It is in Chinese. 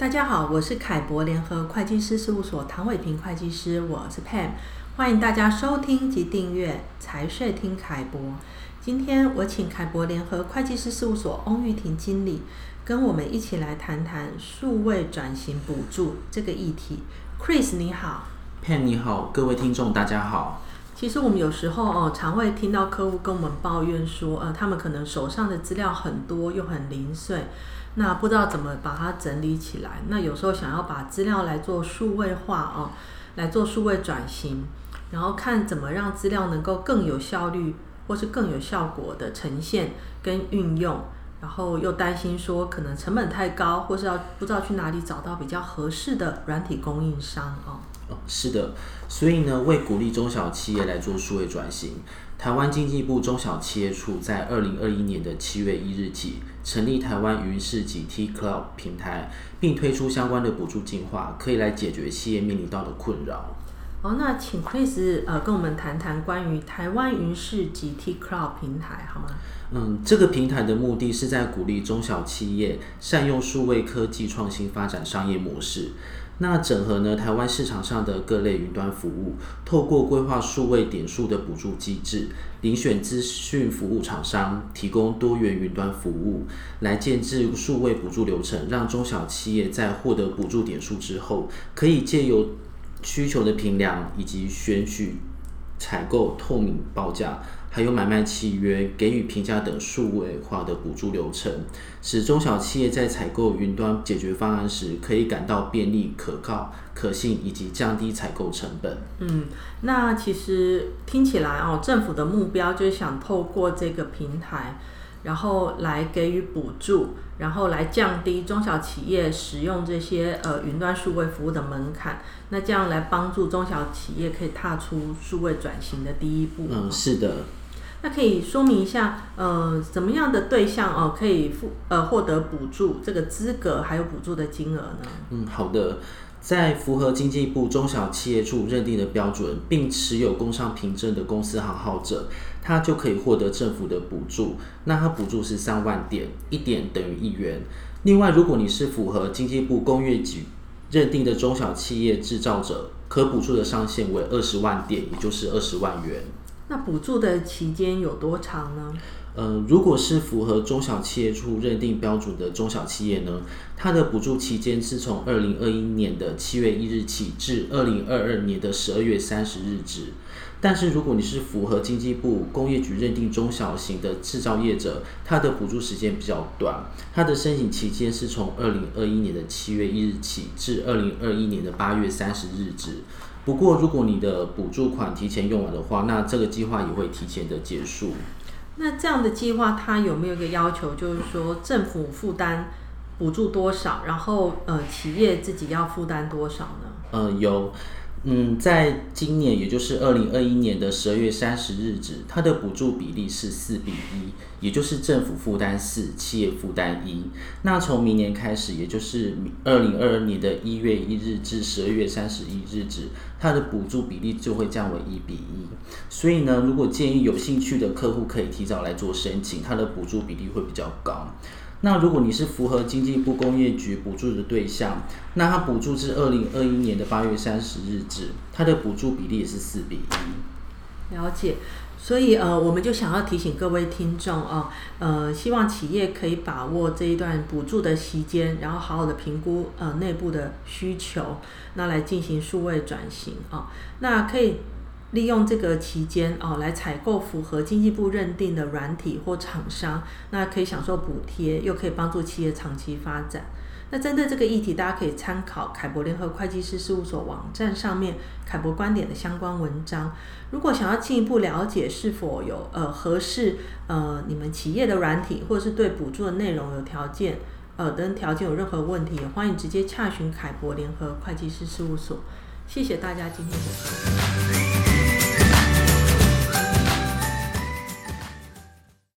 大家好，我是凯博联合会计师事务所唐伟平会计师，我是 Pam，欢迎大家收听及订阅财税听凯博。今天我请凯博联合会计师事务所翁玉婷经理跟我们一起来谈谈数位转型补助这个议题。Chris 你好，Pam 你好，各位听众大家好。其实我们有时候哦，常会听到客户跟我们抱怨说，呃，他们可能手上的资料很多又很零碎。那不知道怎么把它整理起来。那有时候想要把资料来做数位化哦，来做数位转型，然后看怎么让资料能够更有效率或是更有效果的呈现跟运用，然后又担心说可能成本太高，或是要不知道去哪里找到比较合适的软体供应商哦。哦，是的，所以呢，为鼓励中小企业来做数位转型，台湾经济部中小企业处在二零二一年的七月一日起，成立台湾云市及 T Cloud 平台，并推出相关的补助计划，可以来解决企业面临到的困扰。哦，那请 Chris 呃跟我们谈谈关于台湾云市及 T Cloud 平台好吗？嗯，这个平台的目的是在鼓励中小企业善用数位科技创新发展商业模式。那整合呢，台湾市场上的各类云端服务，透过规划数位点数的补助机制，遴选资讯服务厂商，提供多元云端服务，来建置数位补助流程，让中小企业在获得补助点数之后，可以借由需求的评量以及选取采购透明报价。还有买卖契约、给予评价等数位化的补助流程，使中小企业在采购云端解决方案时，可以感到便利、可靠、可信，以及降低采购成本。嗯，那其实听起来哦，政府的目标就是想透过这个平台，然后来给予补助，然后来降低中小企业使用这些呃云端数位服务的门槛。那这样来帮助中小企业可以踏出数位转型的第一步。嗯，是的。那可以说明一下，呃，怎么样的对象哦，可以付呃获得补助这个资格，还有补助的金额呢？嗯，好的，在符合经济部中小企业处认定的标准，并持有工商凭证的公司行号者，他就可以获得政府的补助。那他补助是三万点，一点等于一元。另外，如果你是符合经济部工业局认定的中小企业制造者，可补助的上限为二十万点，也就是二十万元。那补助的期间有多长呢？呃，如果是符合中小企业处认定标准的中小企业呢，它的补助期间是从二零二一年的七月一日起至二零二二年的十二月三十日止。但是如果你是符合经济部工业局认定中小型的制造业者，它的补助时间比较短，它的申请期间是从二零二一年的七月一日起至二零二一年的八月三十日止。不过，如果你的补助款提前用完的话，那这个计划也会提前的结束。那这样的计划，它有没有一个要求，就是说政府负担补助多少，然后呃企业自己要负担多少呢？呃，有。嗯，在今年，也就是二零二一年的十二月三十日止，它的补助比例是四比一，也就是政府负担四，企业负担一。那从明年开始，也就是二零二二年的一月一日至十二月三十一日止，它的补助比例就会降为一比一。所以呢，如果建议有兴趣的客户可以提早来做申请，它的补助比例会比较高。那如果你是符合经济部工业局补助的对象，那它补助至二零二一年的八月三十日止，它的补助比例也是四比一。了解，所以呃，我们就想要提醒各位听众啊，呃，希望企业可以把握这一段补助的期间，然后好好的评估呃内部的需求，那来进行数位转型啊，那可以。利用这个期间哦，来采购符合经济部认定的软体或厂商，那可以享受补贴，又可以帮助企业长期发展。那针对这个议题，大家可以参考凯博联合会计师事务所网站上面凯博观点的相关文章。如果想要进一步了解是否有呃合适呃你们企业的软体，或者是对补助的内容有条件呃等条件有任何问题，也欢迎直接洽询凯博联合会计师事务所。谢谢大家今天的收听。